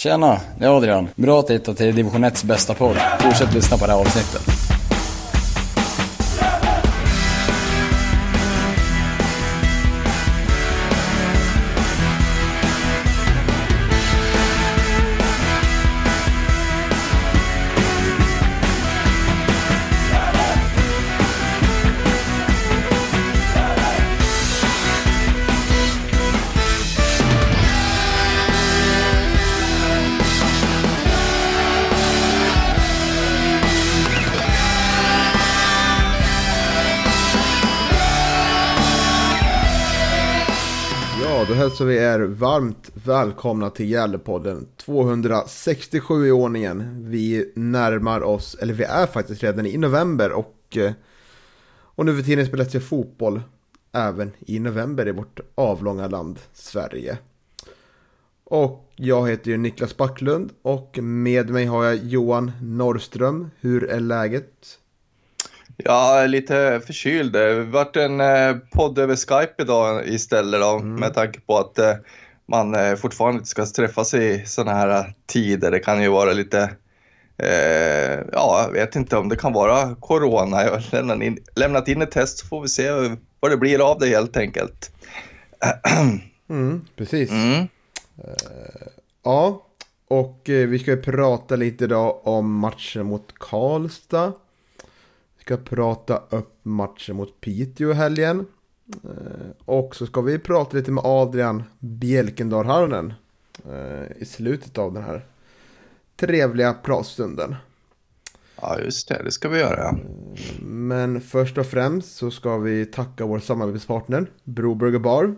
Tjena, det är Adrian. Bra att hitta till division 1s bästa podd. Fortsätt lyssna på det här avsnittet. Hälsar vi er varmt välkomna till Gävlepodden 267 i ordningen. Vi närmar oss, eller vi är faktiskt redan i november och, eh, och nu för tiden spelas vi fotboll även i november i vårt avlånga land Sverige. Och jag heter ju Niklas Backlund och med mig har jag Johan Norrström. Hur är läget? Ja, lite förkyld. Det vart en eh, podd över Skype idag istället då, med tanke på att eh, man eh, fortfarande inte ska träffas i sådana här tider. Det kan ju vara lite, eh, ja, jag vet inte om det kan vara corona. Jag har lämnat in, lämnat in ett test så får vi se vad det blir av det helt enkelt. Mm, precis. Mm. Ja, och eh, vi ska ju prata lite idag om matchen mot Karlstad. Ska prata upp matchen mot Piteå i helgen. Eh, och så ska vi prata lite med Adrian Bjelkendal Harnen eh, i slutet av den här trevliga pratstunden. Ja, just det. Det ska vi göra. ja. Men först och främst så ska vi tacka vår samarbetspartner Broburger Bar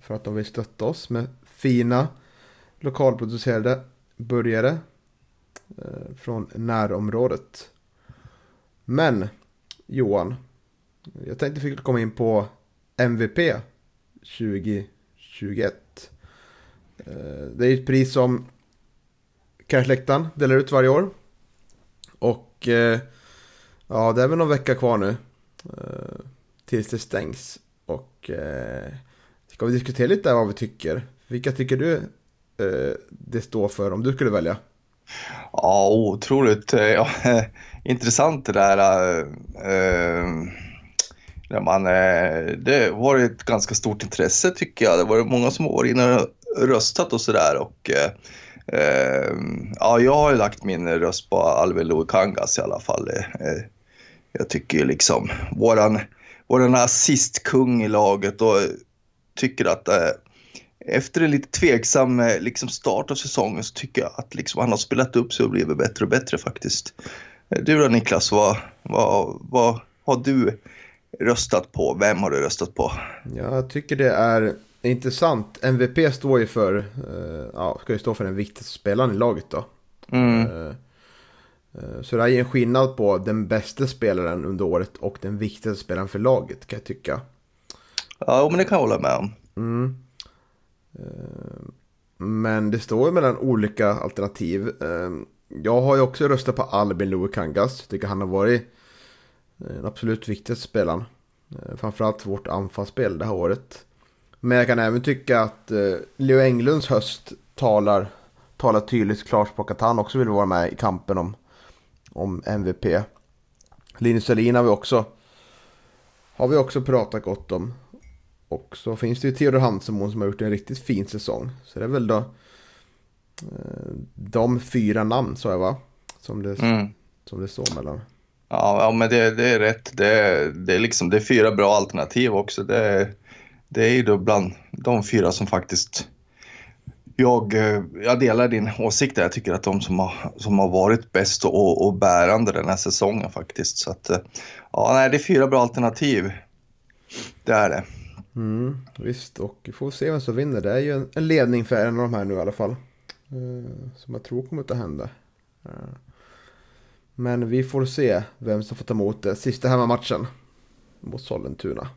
för att de vill stötta oss med fina lokalproducerade burgare eh, från närområdet. Men Johan, jag tänkte vi skulle komma in på MVP 2021. Eh, det är ett pris som Kanske delar ut varje år. Och eh, ja, det är väl någon vecka kvar nu. Eh, tills det stängs. Och ska vi diskutera lite vad vi tycker? Vilka tycker du det står för om du skulle välja? Ja, otroligt ja, intressant det där. eh, eh När man, eh, det har varit ett ganska stort intresse tycker jag. Det var många som har varit inne och röstat och sådär. Och, eh, eh, ja, jag har ju lagt min röst på Alvin Luikangas i alla fall. Eh, Jag tycker ju liksom våran, våran assistkung i laget och tycker att eh, efter en lite tveksam liksom start av säsongen så tycker jag att liksom han har spelat upp sig och blivit bättre och bättre faktiskt. Eh, Du då Niklas, vad, vad, vad har du röstat på? Vem har du röstat på? Jag tycker det är intressant. MVP står ju för, eh, ja, ska ju stå för den viktigaste spelaren i laget då. Mm. Eh, eh, Så det är ju en skillnad på den bästa spelaren under året och den viktigaste spelaren för laget kan jag tycka. Ja, men det kan jag hålla med om. Mm. Eh, Men det står ju mellan olika alternativ. Jag har ju också röstat på Albin Luikangas. Tycker han har varit eh, den absolut viktigaste spelaren. Eh, framförallt vårt anfallsspel det här året. Men jag kan även tycka att eh, Leo Englunds höst talar, talar tydligt klarspråk att han också vill vara med i kampen om, om MVP. Linus Selin har vi också har vi också pratat gott om. Och så finns det ju Theodor Hansemon som har gjort en riktigt fin säsong. Så det är väl då de fyra namn så jag va? Som det, Mm. som det står mellan. Ja, ja men det, det är rätt. Det, det, är liksom, det är fyra bra alternativ också. Det, det är ju då bland de fyra som faktiskt... Jag, eh, jag delar din åsikt där. Jag tycker att de som har, som har varit bäst och, och bärande den här säsongen faktiskt. Så att, eh, ja, nej, det är fyra bra alternativ. Det är det. Mm, visst, och vi får se vem som vinner. Det är ju en, en ledning för en av de här nu i alla fall. Eh, som jag tror kommer att hända. Eh, men vi får se vem som får ta emot det sista hemmamatchen mot Sollentuna.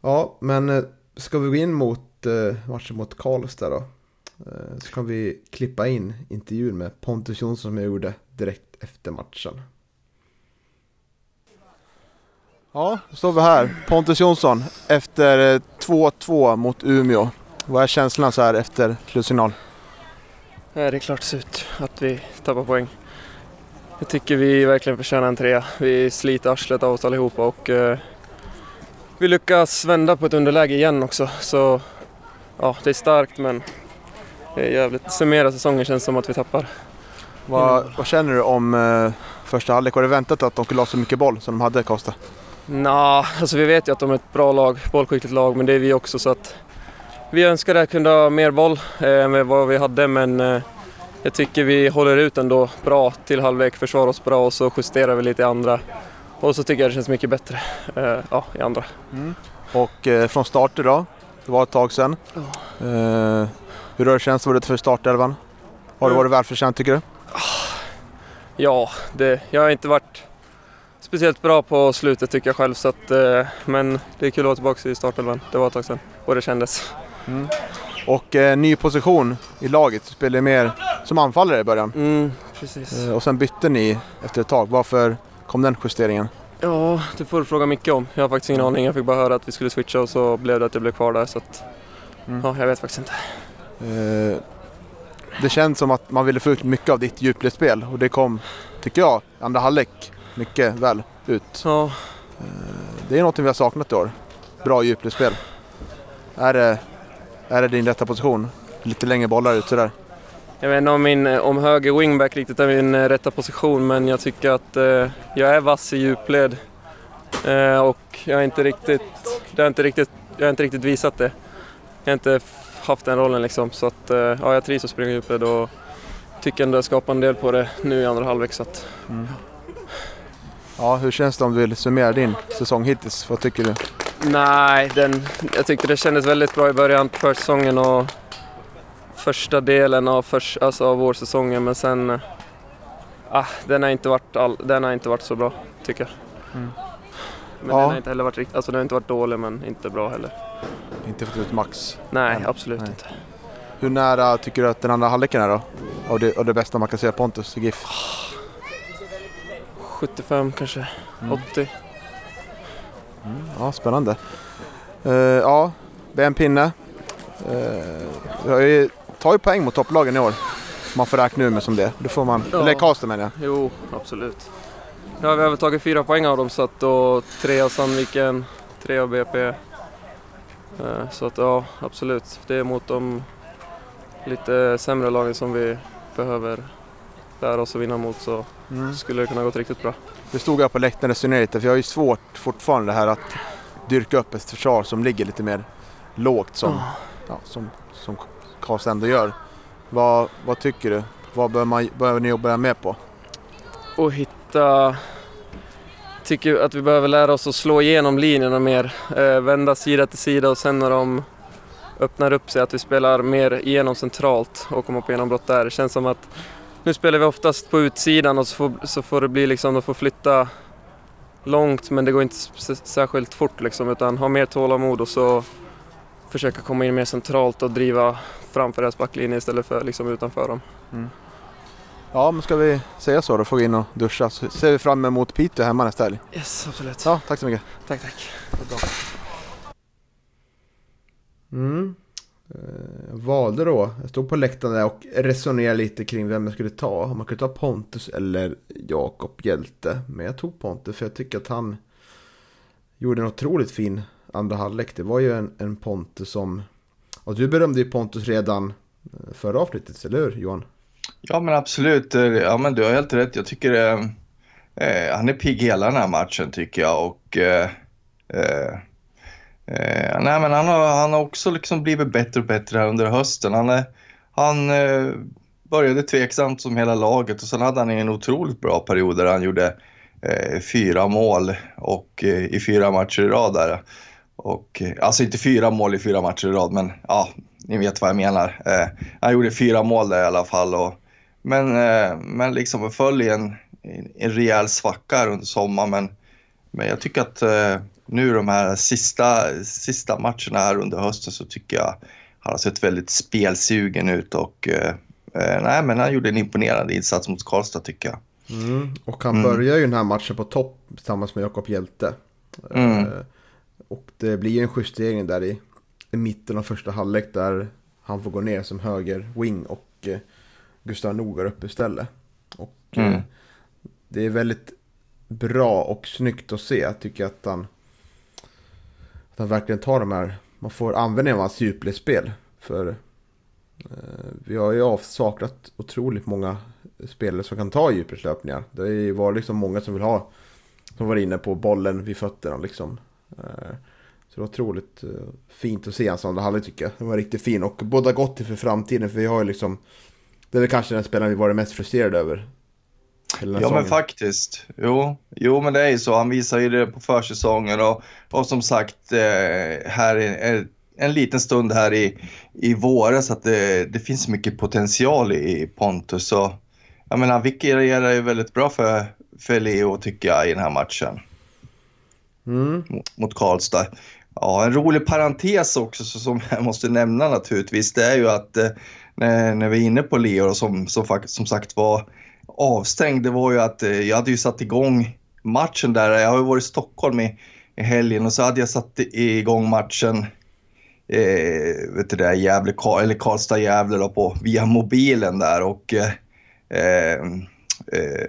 Ja, men eh, ska vi gå in mot matchen mot Karlstad då? Så kan vi klippa in intervjun med Pontus Jonsson som jag gjorde direkt efter matchen. Ja, då står vi här. Pontus Jonsson efter 2-2 mot Umeå. Vad är känslan så här efter slutsignal? Det är klart ut att vi tappar poäng. Jag tycker vi verkligen förtjänar en trea. Vi sliter arslet av oss allihopa och eh, vi lyckas vända på ett underläge igen också. Så ja, det är starkt men det är jävligt. Summera säsongen känns som att vi tappar. Vad, vad känner du om eh, första halvlek? Har du väntat att de skulle ha så mycket boll som de hade, Kosta? Nå, alltså vi vet ju att de är ett bra lag, bollskickligt lag, men det är vi också så att vi önskar att kunna ha mer boll än eh, vad vi hade men eh, jag tycker vi håller ut ändå bra till halvlek, försvarar oss bra och så justerar vi lite i andra. Och så tycker jag det känns mycket bättre eh, ja, i andra. Mm. Och från start idag, det var ett tag sedan. Oh. Eh, hur har det känts varit för startelvan? Har det mm. varit välförtjänt tycker du? Ja, det, jag har inte varit speciellt bra på slutet tycker jag själv. Så att, men det är kul att vara tillbaka i startelvan. Det var ett tag sedan och det kändes. Mm. Och eh, ny position i laget. Du spelade mer som anfallare i början. Mm, precis. Eh, och sen bytte ni efter ett tag. Varför kom den justeringen? Ja, det får du fråga mycket om. Jag har faktiskt ingen aning. Jag fick bara höra att vi skulle switcha och så blev det att jag blev kvar där. Så att, mm. ja, jag vet faktiskt inte. Eh, det känns som att man ville få ut mycket av ditt djupledsspel och det kom, tycker jag, andra halvlek mycket väl ut. Ja. Eh, det är något vi har saknat i år. Bra djupledsspel. Är det, är det din rätta position? Lite längre bollar ut sådär? Jag vet inte om, min, om höger wingback riktigt är min eh, rätta position men jag tycker att eh, jag är vass i djupled. Eh, och jag har inte riktigt, det har inte riktigt, jag har inte riktigt visat det. Jag har inte haft den rollen liksom så att eh, ja, jag trivs att springa i djupled och tycker ändå jag skapar en del på det nu i andra halvlek. Så att, mm. Ja, hur känns det om du vill summera din säsong hittills? Vad tycker du? Nej, den, jag tyckte det kändes väldigt bra i början på försäsongen och första delen av, för, alltså av vårsäsongen men sen... Äh, den, har inte varit all, den har inte varit så bra, tycker jag. Mm. Men ja. den har inte heller varit riktigt, alltså den har inte varit dålig men inte bra heller. Inte fått ut max? Nej, men, absolut nej. inte. Hur nära tycker du att den andra halvleken är då? Av det, av det bästa man kan säga Pontus i GIF? 75 kanske, mm. 80. Mm, ja, spännande. Uh, ja, en pinne. Uh, tar ju poäng mot topplagen i år. Man får räkna med som det. Det får man. Ja. Eller Karlstad menar jag. Jo, absolut. Vi har väl tagit fyra poäng av dem så att då tre av Sandviken, tre av BP. Eh, så att ja, absolut. Det är mot de lite sämre lagen som vi behöver lära oss att vinna mot så mm. skulle det kunna gått riktigt bra. Du stod här på läktaren och resonerade lite, för jag har ju svårt fortfarande här att dyrka upp ett försvar som ligger lite mer lågt som, oh. ja, som, som Karlstad ändå gör. Vad, vad tycker du? Vad behöver, man, behöver ni jobba mer på? Att hitta... Tycker att vi behöver lära oss att slå igenom linjerna mer. Eh, vända sida till sida och sen när de öppnar upp sig att vi spelar mer igenom centralt och komma på genombrott där. Det känns som att nu spelar vi oftast på utsidan och så får, så får det bli liksom, de får flytta långt men det går inte särskilt fort liksom utan ha mer tålamod och så försöka komma in mer centralt och driva framför deras backlinje istället för liksom utanför dem. Mm. Ja, men ska vi säga så då får vi in och duscha så ser vi fram emot Piteå hemma nästa helg. Yes, absolut. Ja, tack så mycket. Tack, tack. Mm. Eh, valde då, jag stod på läktaren där och resonerade lite kring vem jag skulle ta. Om man kunde ta Pontus eller Jakob Hjälte. Men jag tog Pontus för jag tycker att han gjorde en otroligt fin andra halvlek. Det var ju en, en Pontus som... Och du berömde ju Pontus redan eh, förra avsnittet, eller hur Johan? Ja men absolut, eh, ja men du har helt rätt. Jag tycker eh, han är pigg hela den här matchen tycker jag och eh, Eh, Eh, nej, men han har, han har också liksom blivit bättre och bättre här under hösten. Han, är, han eh, började tveksamt som hela laget och sen hade han en otroligt bra period där han gjorde eh, fyra mål och eh, i fyra matcher i rad där. Och, eh, alltså inte fyra mål i fyra matcher i rad, men ja, ni vet vad jag menar. Eh, han gjorde fyra mål där i alla fall. Och, men, eh, men liksom föll i en, en rejäl svacka under sommaren. Men, men jag tycker att eh, nu de här sista, sista matcherna här under hösten så tycker jag han har sett väldigt spelsugen ut och eh, eh, nej, men han gjorde en imponerande insats mot Karlstad tycker jag. Mm. Och han mm. börjar ju den här matchen på topp tillsammans med Jakob Hjälte. Mm. Eh, och det blir ju en justering där i, i mitten av första halvlek där han får gå ner som höger wing och eh, Gustav Nogerup istället. Och Mm. eh, det är väldigt bra och snyggt att se. Jag tycker att han, att han verkligen tar de här, man får användning av hans djupledsspel. För eh, vi har ju avsaknat otroligt många spelare som kan ta djupledslöpningar. Det har ju varit liksom många som vill ha, som var inne på bollen vid fötterna liksom. Eh, så det var otroligt eh, fint att se hans andra halvlek tycker jag. Den var riktigt fin och båda gott för framtiden för vi har ju liksom Det är väl kanske den spelaren vi varit mest frustrerade över. Ja men faktiskt. Jo, jo men det är ju så. Han visar ju det på försäsongen och, och som sagt eh, här är, en liten stund här i, i våras att det, det finns mycket potential i Pontus. Så, jag menar, han vikarierar ju väldigt bra för, för Leo tycker jag i den här matchen Mm. mot, mot Karlstad. Ja, en rolig parentes också så, som jag måste nämna naturligtvis, det är ju att eh, när, när vi är inne på Leo som, som, som sagt var avstängd, det var ju att eh, jag hade ju satt igång matchen där. Jag har ju varit i Stockholm i, i helgen och så hade jag satt igång matchen eh, vet du det, Gävle, eller Karlstad-Gävle då på, via mobilen där och eh, eh, eh,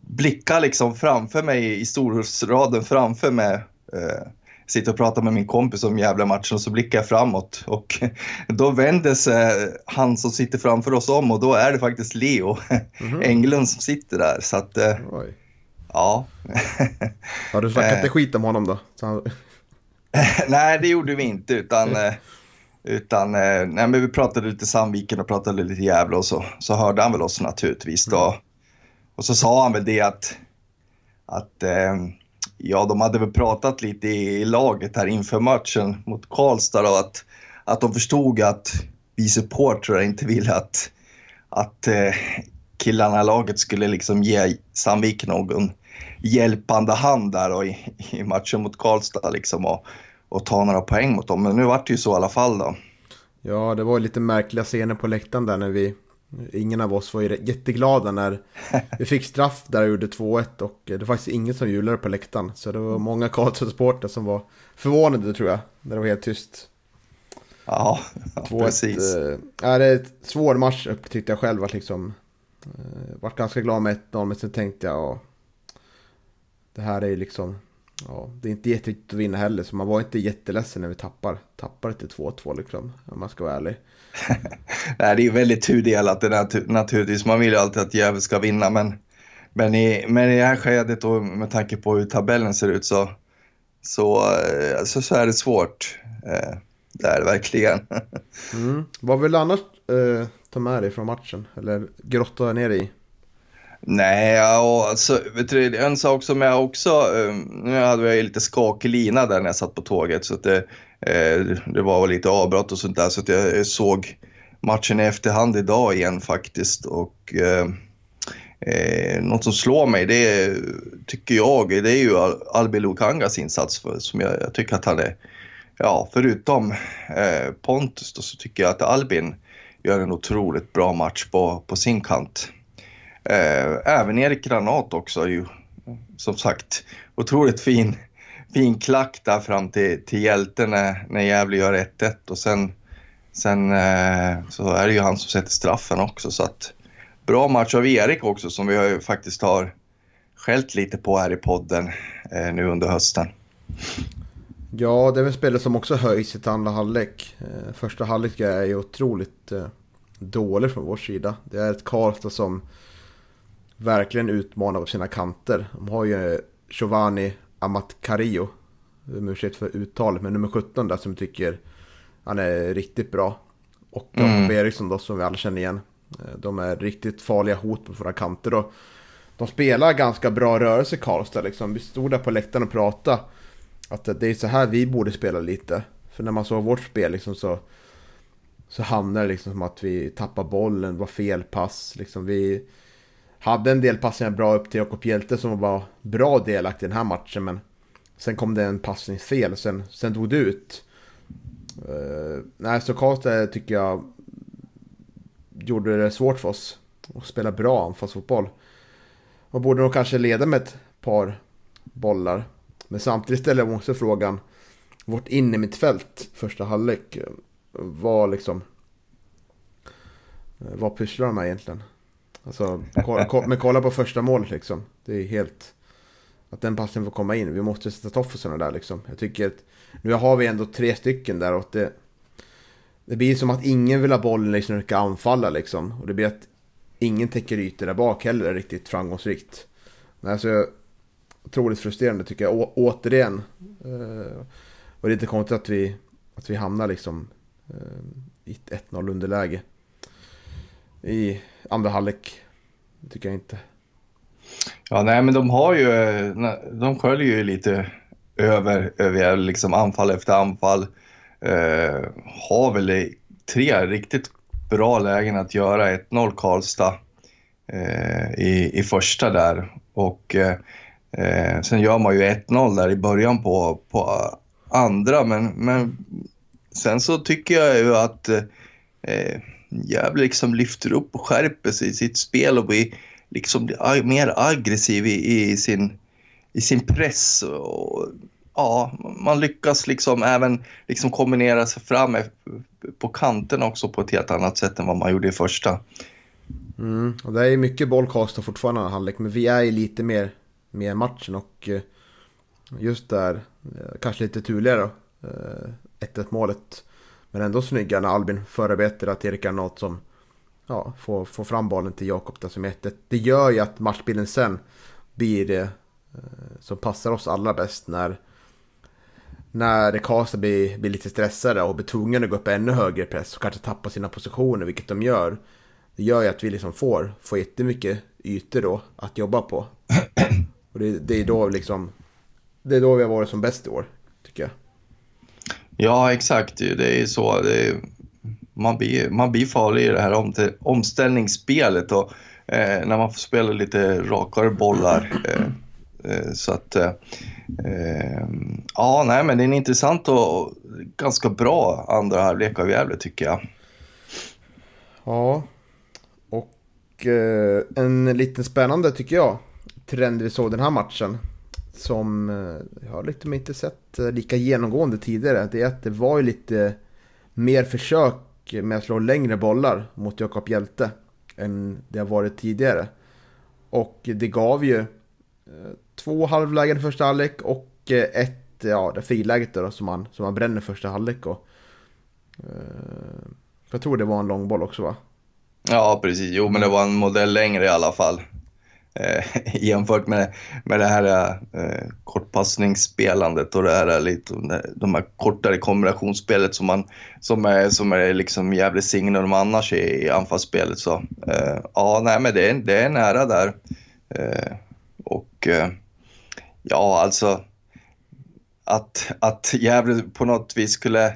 blicka liksom framför mig i storhusraden framför mig. Eh, sitter och pratar med min kompis om jävla matchen och så blickar jag framåt och då vänder sig han som sitter framför oss om och då är det faktiskt Leo Mhm. Englund som sitter där. Så att, eh, Oj. ja. Ja, du snackade Eh. inte skit om honom då? Han... nej, det gjorde vi inte utan, eh, utan eh, nej, men vi pratade lite Sandviken och pratade lite Gävle och så, så hörde han väl oss naturligtvis då. Och så sa han väl det att, att eh, ja, de hade väl pratat lite i laget här inför matchen mot Karlstad och att, att de förstod att vi supportrar inte ville att, att eh, killarna i laget skulle liksom ge Sandvik någon hjälpande hand där och i, i matchen mot Karlstad liksom och, och ta några poäng mot dem. Men nu vart det ju så i alla fall då. Ja, det var lite märkliga scener på läktaren där när vi... Ingen av oss var ju jätteglada när vi fick straff där och gjorde 2-1 och det var faktiskt ingen som jublade på läktaren. Så det var många Karlstad-supportrar som var förvånade tror jag, när det var helt tyst. Ja, ja 2-1. precis. Eh, ja, det är ett svår match upp tyckte jag själv att liksom... Eh, vart ganska glad med 1-0 men sen tänkte jag... Ja, det här är ju liksom... Ja, det är inte jätteviktigt att vinna heller så man var inte jätteledsen när vi tappar. Tappar till 2-2 liksom, om man ska vara ärlig. Nej, det är väldigt tudelat det där, naturligtvis. Man vill ju alltid att Gävle ska vinna men, men, i, men i det här skedet och med tanke på hur tabellen ser ut så, så, eh, så, är det svårt. Eh, Det är det verkligen. Mm. Vad vill du annars eh, ta med dig från matchen? Eller grotta ner i? Nej, och alltså, vet du, en sak som jag också, eh, nu hade jag lite skakig lina där när jag satt på tåget så att det, Eh, det var lite avbrott och sånt där så att jag såg matchen i efterhand idag igen faktiskt och eh, eh något som slår mig det tycker jag, det är ju Albin Lukangas insats för, som jag, jag tycker att han är, ja förutom eh, Pontus då, så tycker jag att Albin gör en otroligt bra match på, på sin kant. Eh, även Erik Granat också ju som sagt otroligt fin, fin klack där fram till, till hjälten när, när Gävle gör 1-1 och sen, sen eh, så är det ju han som sätter straffen också så att bra match av Erik också som vi har ju faktiskt har skällt lite på här i podden eh, nu under hösten. Ja, det är väl spelare som också höjs i andra halvlek. Eh, första halvlek är ju otroligt eh, dålig från vår sida. Det är ett Karlstad som verkligen utmanar på sina kanter. De har ju eh, Giovanni Amat Carillo, om ursäkt för uttalet, men nummer 17 där som tycker han är riktigt bra. Och Jakob Mm. Eriksson då som vi alla känner igen. Eh, De är riktigt farliga hot på våra kanter och de spelar ganska bra rörelse Karlstad liksom. Vi stod där på läktaren och pratade att det är så här vi borde spela lite. För när man såg vårt spel liksom så så hamnar det liksom som att vi tappar bollen, var fel pass. Liksom vi hade en del passningar bra upp till Jakob Hjelte som var bra delaktig i den här matchen men sen kom det en passning fel, sen, sen dog det ut. Uh, nej, så Karlstad tycker jag gjorde det svårt för oss att spela bra anfallsfotboll. Och borde nog kanske leda med ett par bollar. Men samtidigt ställer jag också frågan, vårt innermittfält första halvlek var liksom vad pysslar de med egentligen? Alltså, men kolla på första målet liksom. Det är helt... Att den passen får komma in. Vi måste sätta stopp för sådana där liksom. Jag tycker att nu har vi ändå tre stycken där och det... Det blir som att ingen vill ha bollen liksom när ska anfalla liksom. Och det blir att ingen täcker ytor där bak heller riktigt framgångsrikt. Alltså, otroligt frustrerande tycker jag. Å återigen. Eh, och det är inte konstigt att vi, att vi hamnar liksom eh, i ett 1-0 underläge. I andra halvlek. Det tycker jag inte. Ja, nej, men de har ju, de sköljer ju lite över, över liksom anfall efter anfall. Eh, har väl tre riktigt bra lägen att göra 1-0 Karlstad eh, i, i första där. Och eh, sen gör man ju 1-0 där i början på, på andra. Men, men sen så tycker jag ju att eh, Gävle liksom lyfter upp och skärper sig i sitt spel och blir liksom mer aggressiv i, i, sin, i sin press. Och, ja, man lyckas liksom även liksom kombinera sig fram på kanten också på ett helt annat sätt än vad man gjorde i första. Mm, och det är mycket bollkast fortfarande i halvlek, men vi är ju lite mer med matchen och eh, just där, eh, kanske lite turligare då. Eh, 1-1-målet. Men ändå snygga när Albin förarbetar till Erik Arnaut som ja, får, får fram bollen till Jakob där som 1 Det gör ju att matchbilden sen blir det som passar oss allra bäst när när Karlstad blir, blir lite stressade och blir tvungna att gå upp ännu högre press och kanske tappa sina positioner, vilket de gör. Det gör ju att vi liksom får, får jättemycket ytor då att jobba på. Och det, det är då liksom, det är då vi har varit som bäst i år, tycker jag. Ja, exakt. Det är så. Det är, man, blir, man blir farlig i det här om, omställningsspelet och eh, när man får spela lite rakare bollar. Eh, Eh, så att, eh, eh ja, nej men det är en intressant och ganska bra andra halvlek av Gävle tycker jag. Ja, och eh, en liten spännande tycker jag trend vi såg den här matchen. Som eh, jag har liksom inte sett eh, lika genomgående tidigare. Det är att det var ju lite mer försök med att slå längre bollar mot Jakob Hjälte än det har varit tidigare. Och det gav ju eh, två halvlägen i första halvlek och ett, ja, det friläget då som man, som han bränner första halvlek. Och, jag tror det var en lång boll också va? Ja, precis. Jo, men det var en modell längre i alla fall. Eh, jämfört med, med det här eh, kortpassningsspelandet och det här eh, lite, de här kortare kombinationsspelet som, man, som är, som är liksom jävligt signum annars i, i anfallsspelet. Så eh, ja, nej men det är, det är nära där. Eh, och eh, Ja, alltså att, att Gävle på något vis skulle,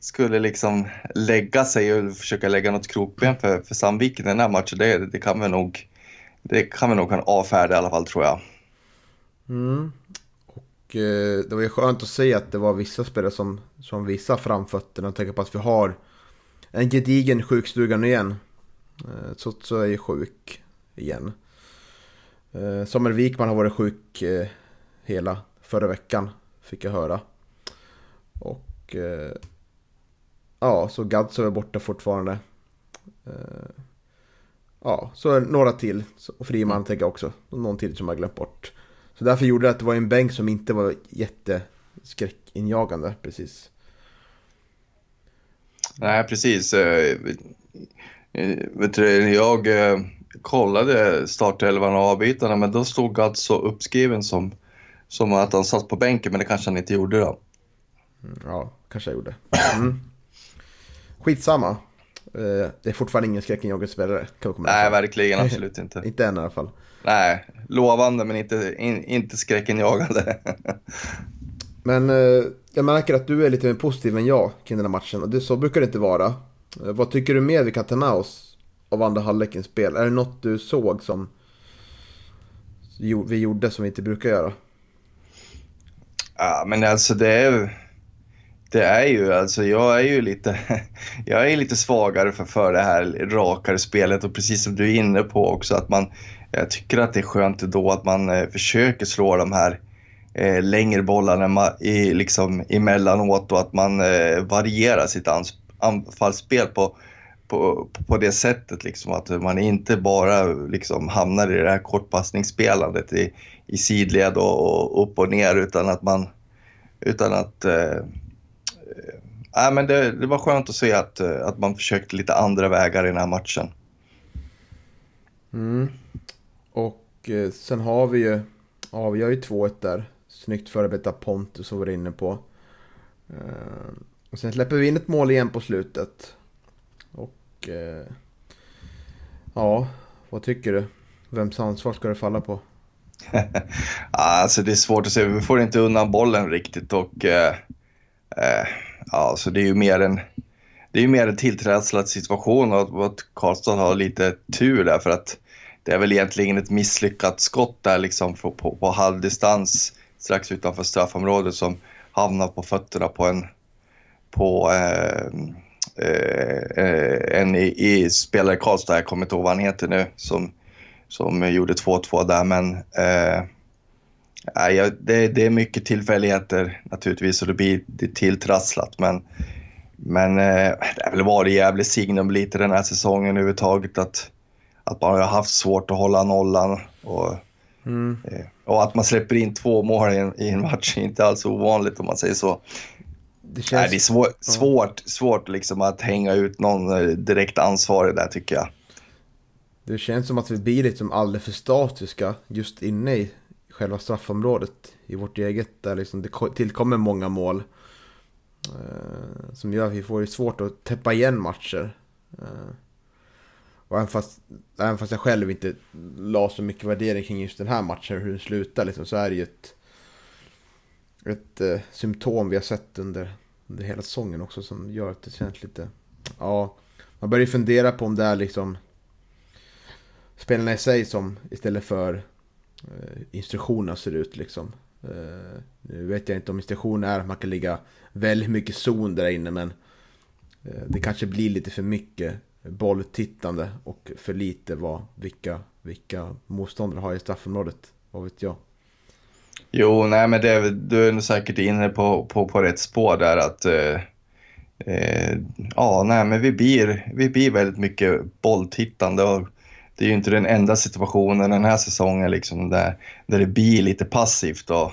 skulle liksom lägga sig och försöka lägga något krokben för, för Sandviken i den här matchen, det, det kan vi nog det kan vi nog kan avfärda i alla fall tror jag. Mm. Och eh, det var ju skönt att se att det var vissa spelare som, som visade framfötterna och tänka på att vi har en gedigen sjukstuga nu igen. Eh, så, så är ju sjuk igen. Eh, Samuel Wikman har varit sjuk eh, hela förra veckan, fick jag höra. Och eh, ja, så Gadsov är borta fortfarande. Eh, ja, så några till. Och Friman mm. tänker jag också. Någon till som jag glömt bort. Så därför gjorde det att det var en bänk som inte var jätteskräckinjagande precis. Nej, precis. Eh, eh, vet du, jag eh, kollade startelvan och avbytarna men då stod Gadzo uppskriven som som att han satt på bänken, men det kanske han inte gjorde då. Mm, ja, kanske jag gjorde. Mm. Skitsamma. Eh, det är fortfarande ingen skräckinjagande-spelare. Nej, verkligen absolut inte. inte än i alla fall. Nej, lovande men inte, in, inte skräckinjagande. men eh, jag märker att du är lite mer positiv än jag kring den här matchen. Och det, så brukar det inte vara. Eh, vad tycker du mer vi kan ta med oss av andra halvlekens spel? Är det något du såg som vi gjorde som vi inte brukar göra? Ja, men alltså det är, det är ju, alltså jag är ju lite, jag är lite svagare för, för det här rakare spelet och precis som du är inne på också att man, jag tycker att det är skönt då att man eh, försöker slå de här eh, längre bollarna i, liksom, emellanåt och att man eh, varierar sitt ans, anfallsspel på, på, på det sättet. Liksom, att man inte bara liksom, hamnar i det här kortpassningsspelandet i, i sidled och, och upp och ner utan att man... Utan att... Eh, äh, men det, det, var skönt att se att, att man försökte lite andra vägar i den här matchen. Mm. Och eh, sen har vi ju... Ja, vi har ju 2-1 där. Snyggt förarbetat Pontus som var inne på. Eh, och sen släpper vi in ett mål igen på slutet. Och... Eh, ja, vad tycker du? Vems ansvar ska det falla på? alltså det är svårt att säga. Vi får inte undan bollen riktigt och... Eh, eh, ja, så det är ju mer en... Det är ju mer en tillträdslad situation och att Karlstad har lite tur där för att det är väl egentligen ett misslyckat skott där liksom på, på, på halvdistans strax utanför straffområdet som hamnar på fötterna på en på eh, eh, en i, i spelare i Karlstad, jag kommer inte ihåg vad han heter nu, som, som gjorde 2-2 där. Men eh, det, det är mycket tillfälligheter naturligtvis och det blir det tilltrasslat. Men, men eh, det har väl varit jävligt signum lite den här säsongen överhuvudtaget att, att man har haft svårt att hålla nollan. Och, mm. eh, och att man släpper in två mål i en, i en match är inte alls ovanligt om man säger så. Det, känns... Nej, det är svår, svårt, svårt liksom att hänga ut någon eh, direkt ansvarig där tycker jag. Det känns som att vi blir liksom alldeles för statiska just inne i själva straffområdet i vårt eget där liksom det tillkommer många mål. Eh, som gör att vi får det svårt att täppa igen matcher. Eh, och även fast, även fast jag själv inte la så mycket värdering kring just den här matchen, hur den slutar liksom, så är det ju ett ett eh, symptom vi har sett under, under hela säsongen också som gör att det känns lite... Ja, man börjar ju fundera på om det är liksom spelarna i sig som istället för Eh, instruktionerna ser ut liksom. Eh, nu vet jag inte om instruktionen är att man kan ligga väldigt mycket zon där inne men eh, det kanske blir lite för mycket bolltittande och för lite vad, vilka, vilka motståndare har i straffområdet. Vad vet jag? Jo, nej men det, du är nog säkert inne på, på, på rätt spår där att eh, eh, ja, nej men vi blir, vi blir väldigt mycket bolltittande och det är ju inte den enda situationen den här säsongen liksom där, där det blir lite passivt och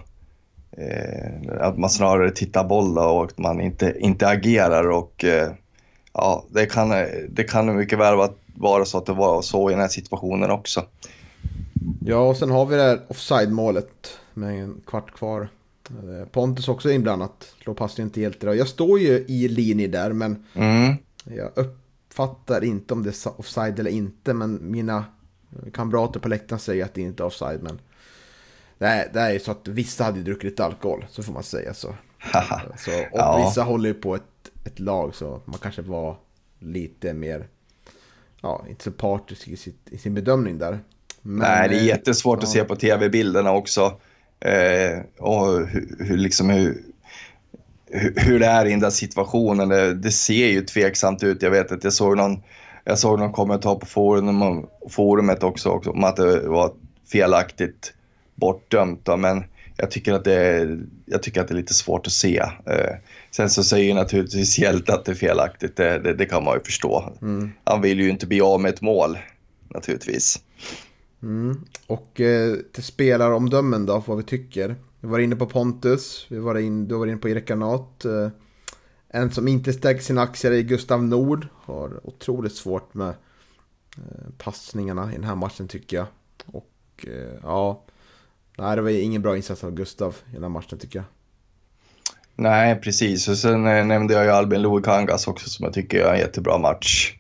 eh, att man snarare tittar boll och att man inte, inte agerar och eh, ja, det kan, det kan mycket väl vara så att det var så i den här situationen också. Ja, och sen har vi det här offside-målet med en kvart kvar. Eh, Pontus också inblandat. Slår passningen till Hjelte. Jag står ju i linje där men mm. jag uppfattar inte om det är offside eller inte. Men mina kamrater på läktaren säger att det inte är offside. Men det det är så att vissa hade druckit lite alkohol, så får man säga så. så och ja. vissa håller ju på ett, ett lag så man kanske var lite mer, ja, inte så partisk i, sitt, i sin bedömning där. Men, Nej, det är jättesvårt ja. att se på tv-bilderna också. Eh, och hur, hur, liksom hur, hur det är i den där situationen. Det, det, ser ju tveksamt ut. Jag vet att jag såg någon, jag såg någon kommentar på forum, forumet också, också om att det var felaktigt bortdömt. Då, men jag tycker, att det är, jag tycker att det är lite svårt att se. Eh, sen så säger naturligtvis Hjälte att det är felaktigt, det, det, det kan man ju förstå. Mm. Han vill ju inte bli av med ett mål, naturligtvis. Mm. Och eh, till spelaromdömen då, vad vi tycker. Vi var inne på Pontus, vi var in, du var inne på Erik Granat. Eh, en som inte stärker sina aktier är Gustav Nord. Har otroligt svårt med eh, passningarna i den här matchen tycker jag. Och eh, ja, nej, det var ingen bra insats av Gustav i den här matchen tycker jag. Nej, precis. Och sen nämnde jag ju Albin Loikangas också som jag tycker är en jättebra match.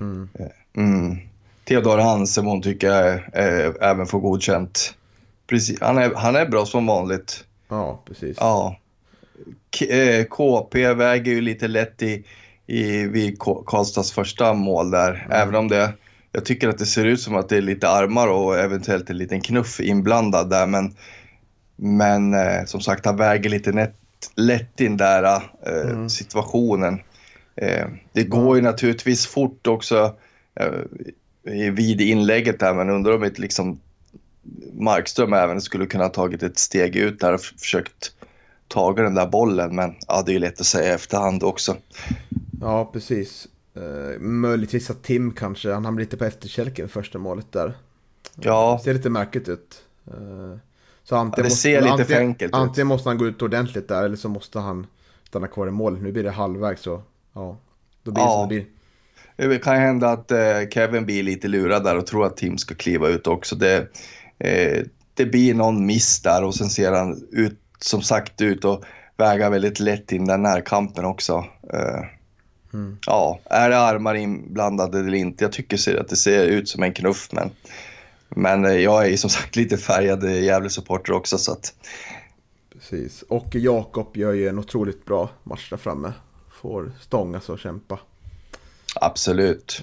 Mm. Mm. Theodor Hansemon tycker jag även får godkänt. Precis, han, är, han är bra som vanligt. Ja, precis. Ja. K eh, KP väger ju lite lätt i, i vid Karlstads första mål där. Mm. Även om det, jag tycker att det ser ut som att det är lite armar och eventuellt en liten knuff inblandad där. Men, men eh, som sagt, han väger lite nätt, lätt in där eh, mm. situationen. Eh, det går ju naturligtvis fort också. Eh, vid inlägget där, men undrar om inte liksom Markström även skulle kunna ha tagit ett steg ut där och försökt ta den där bollen. Men ja, det är ju lätt att säga i efterhand också. Ja, precis. Uh, möjligtvis att Tim kanske, han hamnade lite på efterkälken första målet där. Ja. Det ser lite märkligt ut. Uh, så antingen, ja, det ser måste, lite antingen, enkelt antingen måste han gå ut ordentligt där eller så måste han stanna kvar i mål. Nu blir det halvvägs så ja, då blir det ja. som det blir. Det kan hända att eh, Kevin blir lite lurad där och tror att Tim ska kliva ut också. Det, eh, det blir någon miss där och sen ser han ut som sagt ut och väga väldigt lätt in den närkampen också. Eh, mm. Ja, är det armar inblandade eller inte? Jag tycker att det ser ut som en knuff men, men eh, jag är ju som sagt lite färgad Gävle-supporter också så att... Precis, och Jakob gör ju en otroligt bra match där framme. Får stångas och kämpa. Absolut.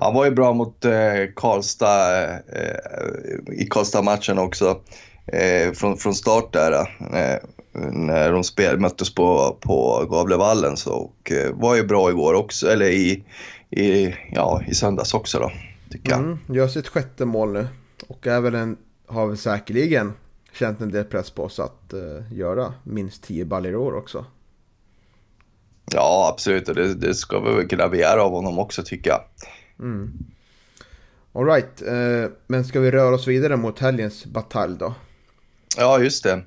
Han var ju bra mot eh, Karlstad eh, i Karlstad-matchen också. Eh, från, från start där. Eh, när de spel, möttes på, på Gavlevallen så och, eh, var ju bra igår också, eller i, i, ja, i söndags också då, tycker jag. Mm, gör sitt sjätte mål nu och även en, har väl säkerligen känt en del press på sig att eh, göra minst 10 baller i år också. Ja, absolut. Och det, det ska vi väl kunna begära av honom också tycker jag. Mm. Alright, uh, men ska vi röra oss vidare mot helgens batalj då? Ja, just det.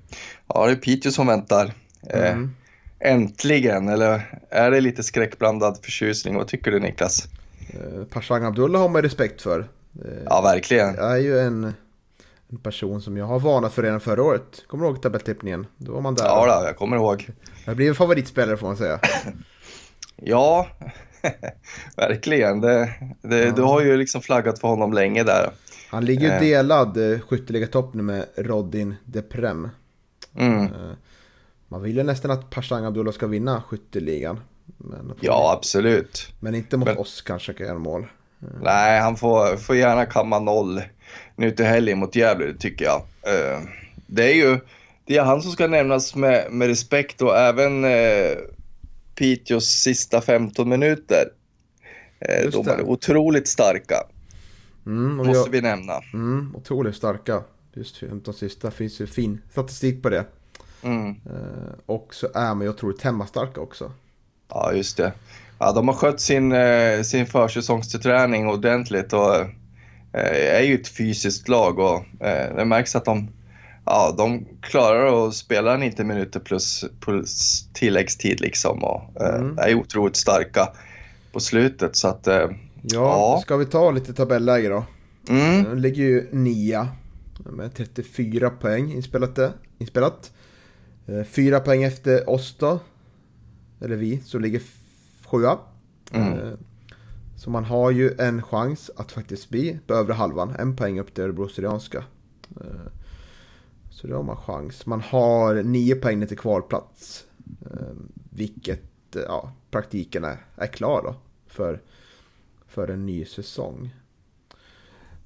Ja, det är Piteå som väntar. Eh, mm. Eh, äntligen, eller är det lite skräckblandad förtjusning? Vad tycker du Niklas? Eh, Pashang Abdullah har man respekt för. Eh, ja, verkligen. Är ju en, en person som jag har varnat för redan förra året. Kommer du ihåg tabelltippningen? Då var man där. Ja, då, jag kommer ihåg. Jag blir en favoritspelare får man säga. ja, verkligen. Det, det, ja. Du har ju liksom flaggat för honom länge där. Han ligger ju eh. delad eh, skytteligatopp med Rodin Deprem. Mm. Eh, man vill ju nästan att Pashang Abdullah ska vinna skytteligan. Men ja, absolut. Men inte mot men... oss kanske kan göra mål. Eh. Nej, han får, får gärna kamma noll nu till helgen mot Gävle, tycker jag. Det är ju det är han som ska nämnas med, med respekt och även eh, Piteås sista 15 minuter. Eh, de är otroligt starka. Mm, Måste jag, vi nämna. Mm, otroligt starka. Just 15 sista finns ju fin statistik på det. Mm. Eh, och så är man ju otroligt hemmastarka också. Ja, just det. Ja, de har skött sin, eh, sin försäsongsträning ordentligt och eh, är ju ett fysiskt lag och eh, det märks att de, ja, de klarar att spela 90 minuter plus, plus tilläggstid liksom och eh, mm. är otroligt starka på slutet så att eh, Ja, ja, ska vi ta lite tabelläge då? Mm. Den ligger ju nia med 34 poäng inspelat. inspelat. Eh, fyra poäng efter oss då. Eller vi, som ligger sjua. Mm. Så man har ju en chans att faktiskt bli på övre halvan. En poäng upp till Örebro Syrianska. Eh, så det har man chans. Man har nio poäng ner till kvalplats. Eh, vilket eh, ja, praktiken är, är klar då. För för en ny säsong.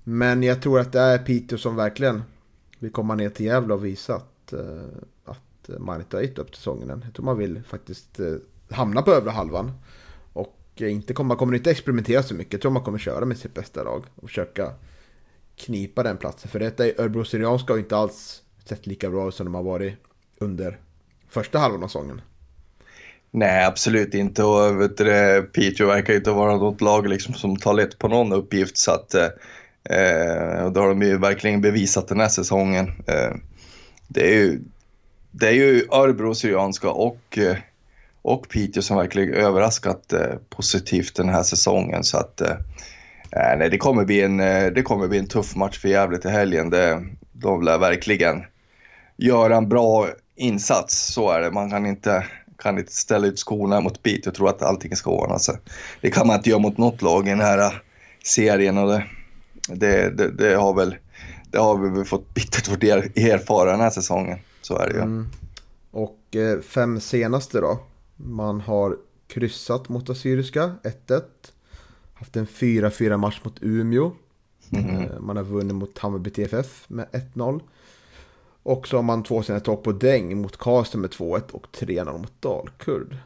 Men jag tror att det är Piteå som verkligen vill komma ner till Gävle och visa att, att man inte har gett upp säsongen än. Jag tror man vill faktiskt hamna på övre halvan. Och inte komma, kommer inte experimentera så mycket. Jag tror man kommer köra med sitt bästa lag och försöka knipa den platsen. För detta är Örebro Syrianska har inte alls sett lika bra ut som de har varit under första halvan av säsongen. Nej, absolut inte. Och vet du, Piteå verkar inte vara något lag liksom som tar lätt på någon uppgift. Så att, eh, och det har de ju verkligen bevisat den här säsongen. Eh, det är ju, det är ju Örebro Syrianska och, eh, och Piteå som verkligen överraskat eh, positivt den här säsongen. Så att, eh, eh nej, det, kommer bli en, eh, det kommer bli en tuff match för Gävle till helgen. Det, de lär verkligen göra en bra insats, så är det. Man kan inte kan inte ställa ut skorna mot Piteå och tro att allting ska ordna sig. Det kan man inte göra mot något lag i den här eh, serien och det, det, det, det har väl det har vi väl fått bittert fått erfara den här säsongen. Så är det ju. Mm. Och fem senaste då. Man har kryssat mot Assyriska 1-1. Haft en 4-4 match mot Umeå. Mm. Man har vunnit mot Hammarby TFF med 1-0. Och så har man två sina topp på däng mot Karlstad med 2-1 och 3-0 mot Dalkurd.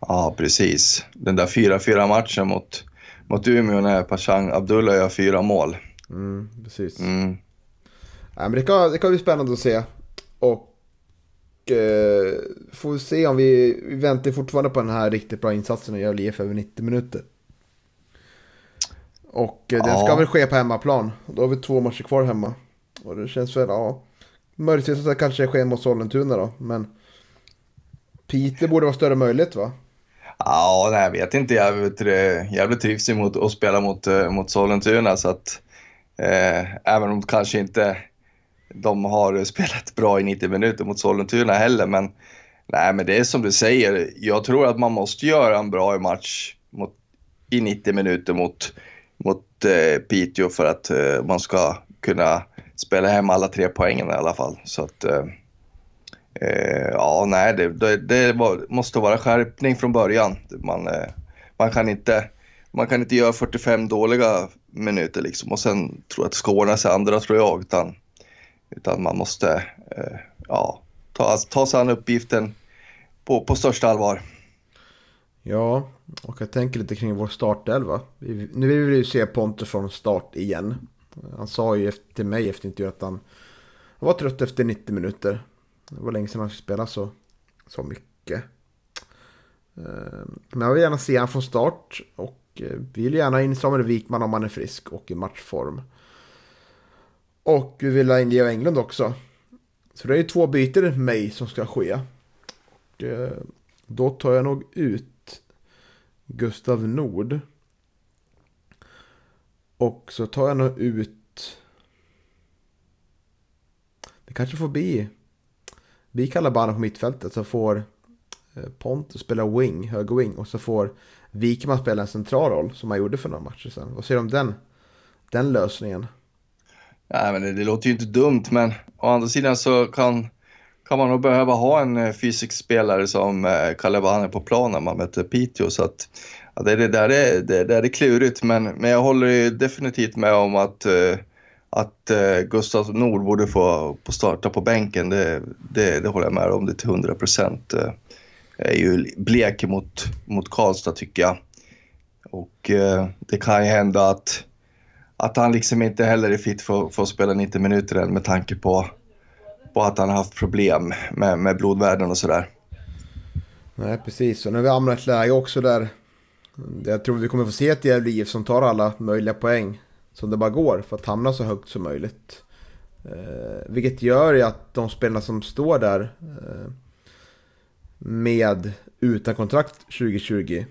Ja, precis. Den där 4-4 matchen mot, mot Umeå när Pashang Abdullah gör fyra mål. Mm, precis. Mm. Ja, men det, kan, det kan bli spännande att se. Och eh, får se om vi, vi väntar fortfarande på den här riktigt bra insatsen och gör IF över 90 minuter. Och eh, det Ja. ska väl ske på hemmaplan. Då har vi två matcher kvar hemma. Och det känns väl, ja. Möjligtvis att det kanske sker mot Sollentuna då. Men Piteå borde vara större möjlighet va? Ja, nej, jag vet inte. Det, blir trivs mot att spela mot, eh, mot Sollentuna så att eh, även om kanske inte de har spelat bra i 90 minuter mot Sollentuna heller men nej, men det är som du säger. Jag tror att man måste göra en bra match mot, i 90 minuter mot, mot eh, Piteå för att eh, man ska kunna spela hem alla tre poängen i alla fall. Så att eh, eh ja, nej, det, det, det var, måste vara skärpning från början. Man, eh, man, kan inte, man kan inte göra 45 dåliga minuter liksom och sen tro att det ska ordna sig andra tror jag. Utan, utan man måste eh, ja, ta, ta sig an uppgiften på, på största allvar. Ja, och jag tänker lite kring vår startelva. Nu vill vi ju se Pontus från start igen. Han sa ju till mig efter intervjun att han var trött efter 90 minuter. Det var länge sedan han fick spela så, så mycket. Eh, men jag vill gärna se honom från start och eh, vill gärna in Samuel Wikman om han är frisk och i matchform. Och vi vill ha in Leo Englund också. Så det är ju två byten med mig som ska ske. Och, eh, då tar jag nog ut Gustav Nord. Och så tar jag nog ut... Det kanske får bli... Vi kallar bara på mittfältet så får eh, Pontus spela wing, höger wing. Och så får Wikman spela en central roll som han gjorde för några matcher sedan. Vad säger du om den, den lösningen? Nej, men det, det låter ju inte dumt, men å andra sidan så kan, kan man nog behöva ha en eh, fysisk spelare som eh, på planen när man möter Piteå. Så att, ja, det, det, där är, det där är klurigt, men, men jag håller ju definitivt med om att, eh, att eh, Gustav Nord borde få, få starta på bänken. Det, det, det håller jag med om det till 100 procent. Är ju blek mot, mot Karlstad tycker jag. Och det kan ju hända att att han liksom inte heller är fit för, för att spela 90 minuter än med tanke på, på att han har haft problem med, med blodvärden och sådär. Nej, precis. Och nu har vi hamnat i ett läge också där jag tror vi kommer få se ett Gävle IF som tar alla möjliga poäng som det bara går för att hamna så högt som möjligt. Eh, vilket gör ju att de spelarna som står där eh, med utan kontrakt 2020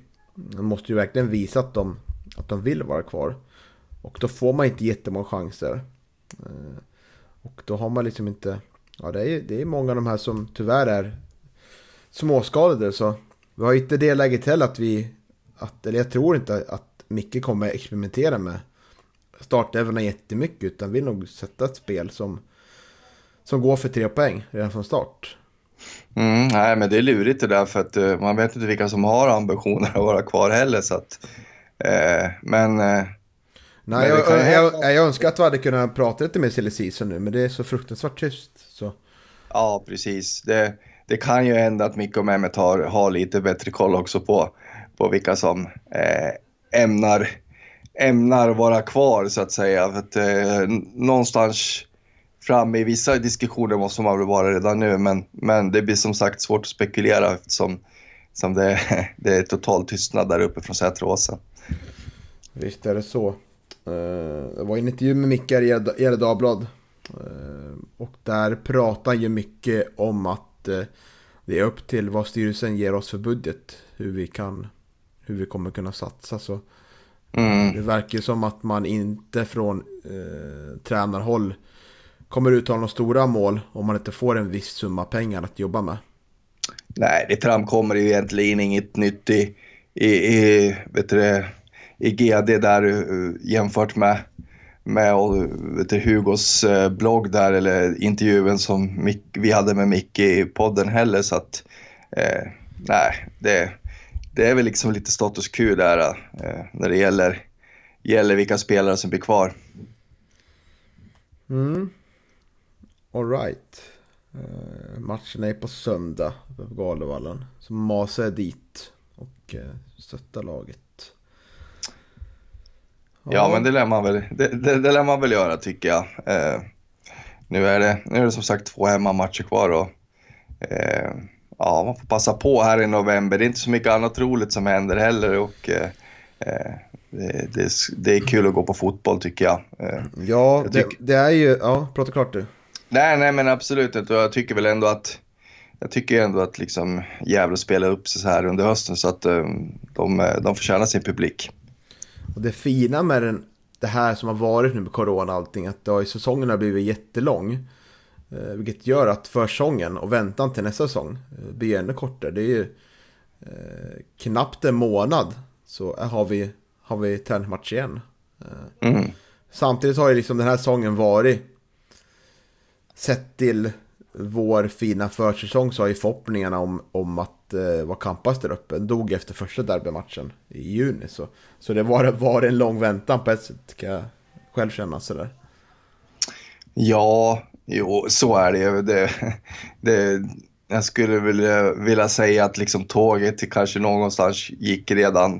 måste ju verkligen visa att de, att de vill vara kvar. Och då får man inte jättemånga chanser. Eh, och då har man liksom inte... Ja, det är, det är många av de här som tyvärr är småskadade. Så vi har inte det läget heller att vi... Att, eller jag tror inte att Micke kommer experimentera med startelvorna jättemycket. Utan vill nog sätta ett spel som, som går för tre poäng redan från start. Mm, nej, men det är lurigt det där för att eh, man vet inte vilka som har ambitioner att vara kvar heller. Så att, eh, men eh, Nej, jag, kan jag, hända- jag, önskar att vi hade kunnat prata lite mer silly season nu. Men det är så fruktansvärt tyst. Så. ja, precis. Det, det kan ju hända att Mikko och Mehmet har, har lite bättre koll också på, på vilka som eh, ämnar, ämnar vara kvar så att säga. För att, eh, någonstans fram i vissa diskussioner måste man väl vara redan nu, men, men det blir som sagt svårt att spekulera eftersom som det, det är total tystnad där uppe från Säteråsen. Visst är det så. Eh, Det var en intervju med Micke i Gefle- Gefle Dagblad. Eh, Och där pratar han ju mycket om att eh, det är upp till vad styrelsen ger oss för budget. Hur vi kan, hur vi kommer kunna satsa. Så Mm. det verkar ju som att man inte från eh, tränarhåll kommer uttala några stora mål om man inte får en viss summa pengar att jobba med. Nej, det framkommer ju egentligen inget nytt i, i, i, vet du, det, i GD där eh, jämfört med, med vet du, Hugos eh, blogg där eller intervjun som Mick, vi hade med Micke i podden heller. Så att, eh, nej, det, det är väl liksom lite status quo där eh, när det gäller, gäller vilka spelare som blir kvar. Mm. Alright. Uh, eh, matchen är på söndag på Galevallen. Så Masa är dit och uh, stöttar laget. Ja, men det lär man väl, det, det, det lär man väl göra tycker jag. Eh, nu, är det, nu är det som sagt två hemmamatcher kvar och eh, ja, man får passa på här i november. Det är inte så mycket annat roligt som händer heller och eh, eh, det, det, det, är kul att gå på fotboll tycker jag. Eh, ja, jag tyck... det, det, är ju, ja, prata klart du. Nej, nej men absolut inte. Jag tycker väl ändå att jag tycker ändå att liksom Gävle spelar upp sig så här under hösten så att um, de, de förtjänar sin publik. Och det fina med den, det här som har varit nu med corona och allting, att det har, säsongen har blivit jättelång. Eh, vilket gör att försäsongen och väntan till nästa säsong eh, blir ännu kortare. Det är ju eh, knappt en månad så har vi, har vi träningsmatch igen. Eh, mm. Samtidigt har ju liksom den här säsongen varit sett till vår fina försäsong så har ju förhoppningarna om, om att eh, vara kampas där uppe dog efter första derbymatchen i juni. Så, så det var, var en lång väntan på ett sätt kan jag själv känna sådär. Ja, jo, så är det ju. Det, det, jag skulle vilja, vilja säga att liksom tåget kanske någonstans gick redan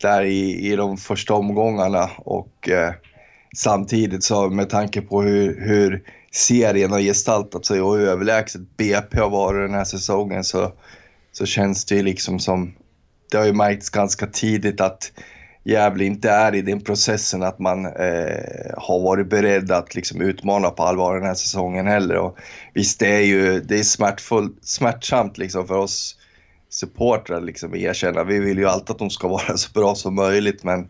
där i, i de första omgångarna och eh, samtidigt så med tanke på hur, hur serien har gestaltat sig och hur överlägset BP har varit den här säsongen så, så känns det ju liksom som, det har ju märkts ganska tidigt att Gävle inte är i den processen att man eh, har varit beredd att liksom utmana på allvar den här säsongen heller. Och visst, det är ju det är smärtsamt liksom för oss supportrar liksom erkänna. Vi vill ju alltid att de ska vara så bra som möjligt men,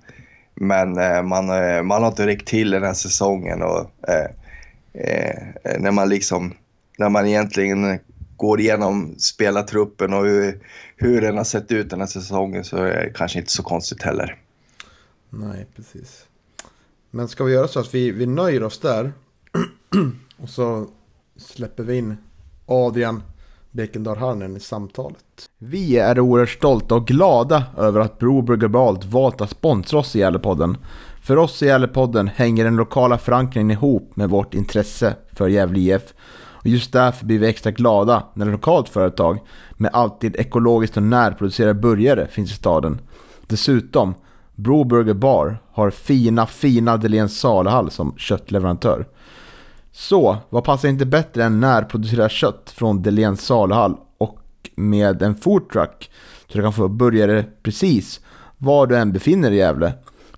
men eh, man, eh, man har inte räckt till den här säsongen. Och, eh, eh, när man liksom, när man egentligen går igenom spelartruppen och hur, hur den har sett ut den här säsongen så är det kanske inte så konstigt heller. Nej, precis. Men ska vi göra så att vi, vi nöjer oss där och så släpper vi in Adrian Bekendal Harnen i samtalet. Vi är oerhört stolta och glada över att Broberg Balt valt att sponsra oss i Gävlepodden. För oss i Gävlepodden hänger den lokala förankringen ihop med vårt intresse för Gävle IF. Och just därför blir vi extra glada när ett lokalt företag med alltid ekologiskt och närproducerade burgare finns i staden. Dessutom, Broburger Bar har fina, fina Deléns saluhall som köttleverantör. Så, vad passar inte bättre än närproducerat kött från Deléns saluhall och med en foodtruck så du kan få burgare precis var du än befinner dig i Gävle.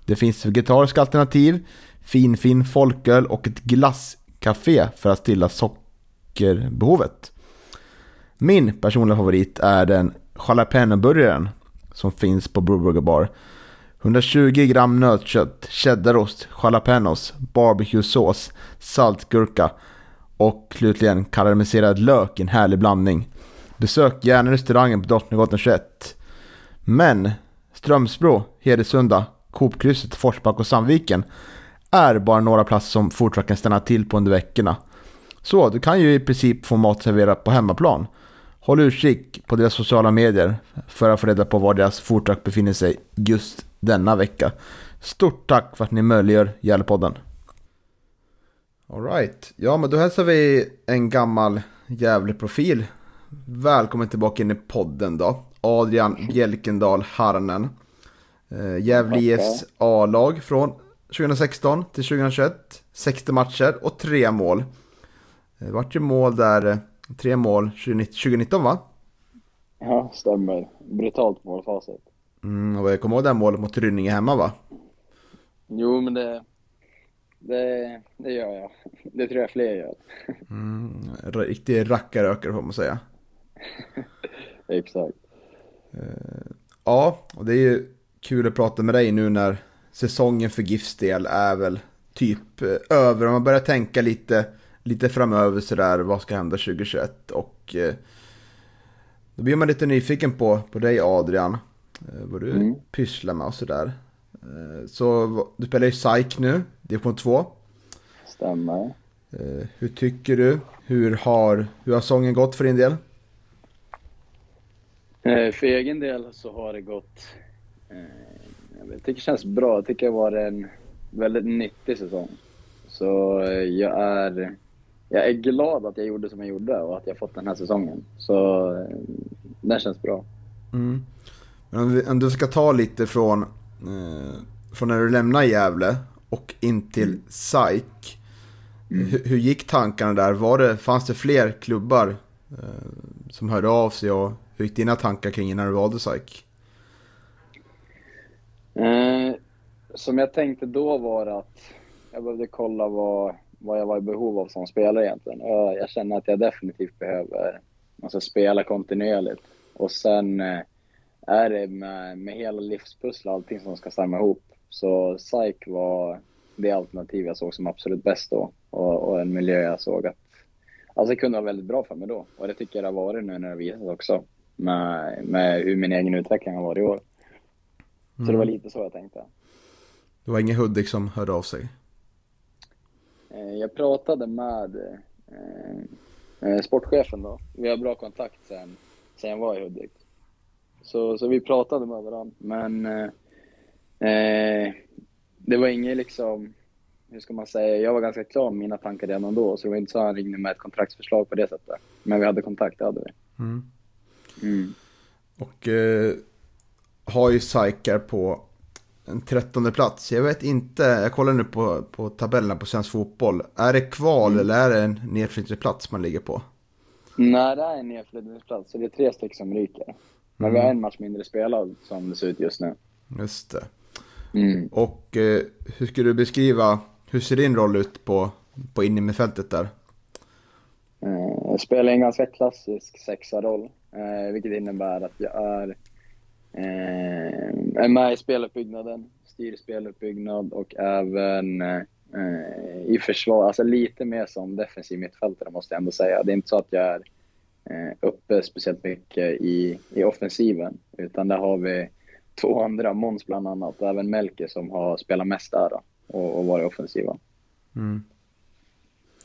Det finns vegetariska alternativ, fin fin folköl och ett glasscafé för att stilla sockerbehovet. Min personliga favorit är den jalapeno-burgaren som finns på Brewburger Bar. 120 gram nötkött, cheddarost, jalapenos, barbecuesås, saltgurka och slutligen karamelliserad lök i en härlig blandning. Besök gärna restaurangen på Drottninggatan 21. Men Strömsbro, Hedesunda, Coopkrysset, Forsback och Sandviken är bara några platser som foodtrucken kan stanna till på under veckorna. Så du kan ju i princip få mat serverad på hemmaplan. Håll utkik på deras sociala medier för att få reda på var deras foodtruck befinner sig just denna vecka. Stort tack för att ni möjliggör Gävlepodden. Alright, ja men då hälsar vi en gammal Gävle-profil. Välkommen tillbaka in i podden då. Adrian Bjälkendal Harnen. Eh, Gävle IFs A-lag från 2016 till 2021. 60 matcher och tre mål. Det vart ju mål där, eh, tre mål 2019 va? Ja, stämmer. Brutalt målfacit. Mm, och jag kommer ihåg det här målet mot Rynninge hemma va? Jo, men det, det, det gör jag. Det tror jag fler gör. Mm, riktig rackarökare får man säga. Exakt. Uh, ja, och det är ju kul att prata med dig nu när säsongen för GIFs del är väl typ eh, över. Om man börjar tänka lite, lite framöver sådär, vad ska hända 2021? Och eh, då blir man lite nyfiken på, på dig Adrian, eh, vad du mm. pysslar med och sådär. Eh, så du spelar ju SAIK nu, division 2. Stämmer. Eh, hur tycker du? Hur har, hur har sången gått för din del? Eh, för egen del så har det gått jag tycker det känns bra. Jag tycker det var en väldigt nyttig säsong. Så eh, jag är, jag är glad att jag gjorde som jag gjorde och att jag fått den här säsongen. Så eh, den känns bra. Mm. Men om, vi, om, du ska ta lite från, eh, från när du lämnade Gävle och in till mm. SAIK. Mm. Hur, hur, gick tankarna där? Var det, fanns det fler klubbar eh, som hörde av sig och hur gick dina tankar kring när du valde SAIK? Eh, som jag tänkte då var att jag behövde kolla vad, vad jag var i behov av som spelare egentligen. Jag, jag känner att jag definitivt behöver alltså, spela kontinuerligt. Och sen eh, är det med, med hela livspusslet och allting som ska stämma ihop. Så psyk var det alternativ jag såg som absolut bäst då. Och, och en miljö jag såg att alltså, det kunde vara väldigt bra för mig då. Och det tycker jag det har varit nu när det visas också. Med, med hur min egen utveckling har varit i år. Så det var lite så jag tänkte. Det var ingen Hudik som hörde av sig. Eh, Jag pratade med eh, eh, sportchefen då. Vi har bra kontakt sen, sen jag var i Hudik. Så, så vi pratade med varandra. Men eh, eh, det var inget liksom, hur ska man säga, jag var ganska klar med mina tankar redan då. Så det var inte så han ringde med ett kontraktsförslag på det sättet. Men vi hade kontakt, det hade vi. Mm. Mm. Och eh, har ju Psyker på en trettonde plats. Jag vet inte, jag kollar nu på, på tabellerna på Svensk Fotboll. Är det kval Mm. eller är det en nedflyttningsplats man ligger på? Nej, det är en nedflyttningsplats, så det är tre stycken som ryker. Men vi har en match mindre spelad som det ser ut just nu. Just det. Mm. Och eh, hur skulle du beskriva, hur ser din roll ut på, på innermittfältet där? Eh, Jag spelar en ganska klassisk sexa-roll, eh, vilket innebär att jag är, eh, är med i speluppbyggnaden, styr speluppbyggnad och även eh, i försvar, alltså lite mer som defensiv mittfältare måste jag ändå säga. Det är inte så att jag är eh, uppe speciellt mycket i, i offensiven, utan där har vi två andra, Måns bland annat, och även Melker som har spelat mest där då, och, och varit offensiva. Mm.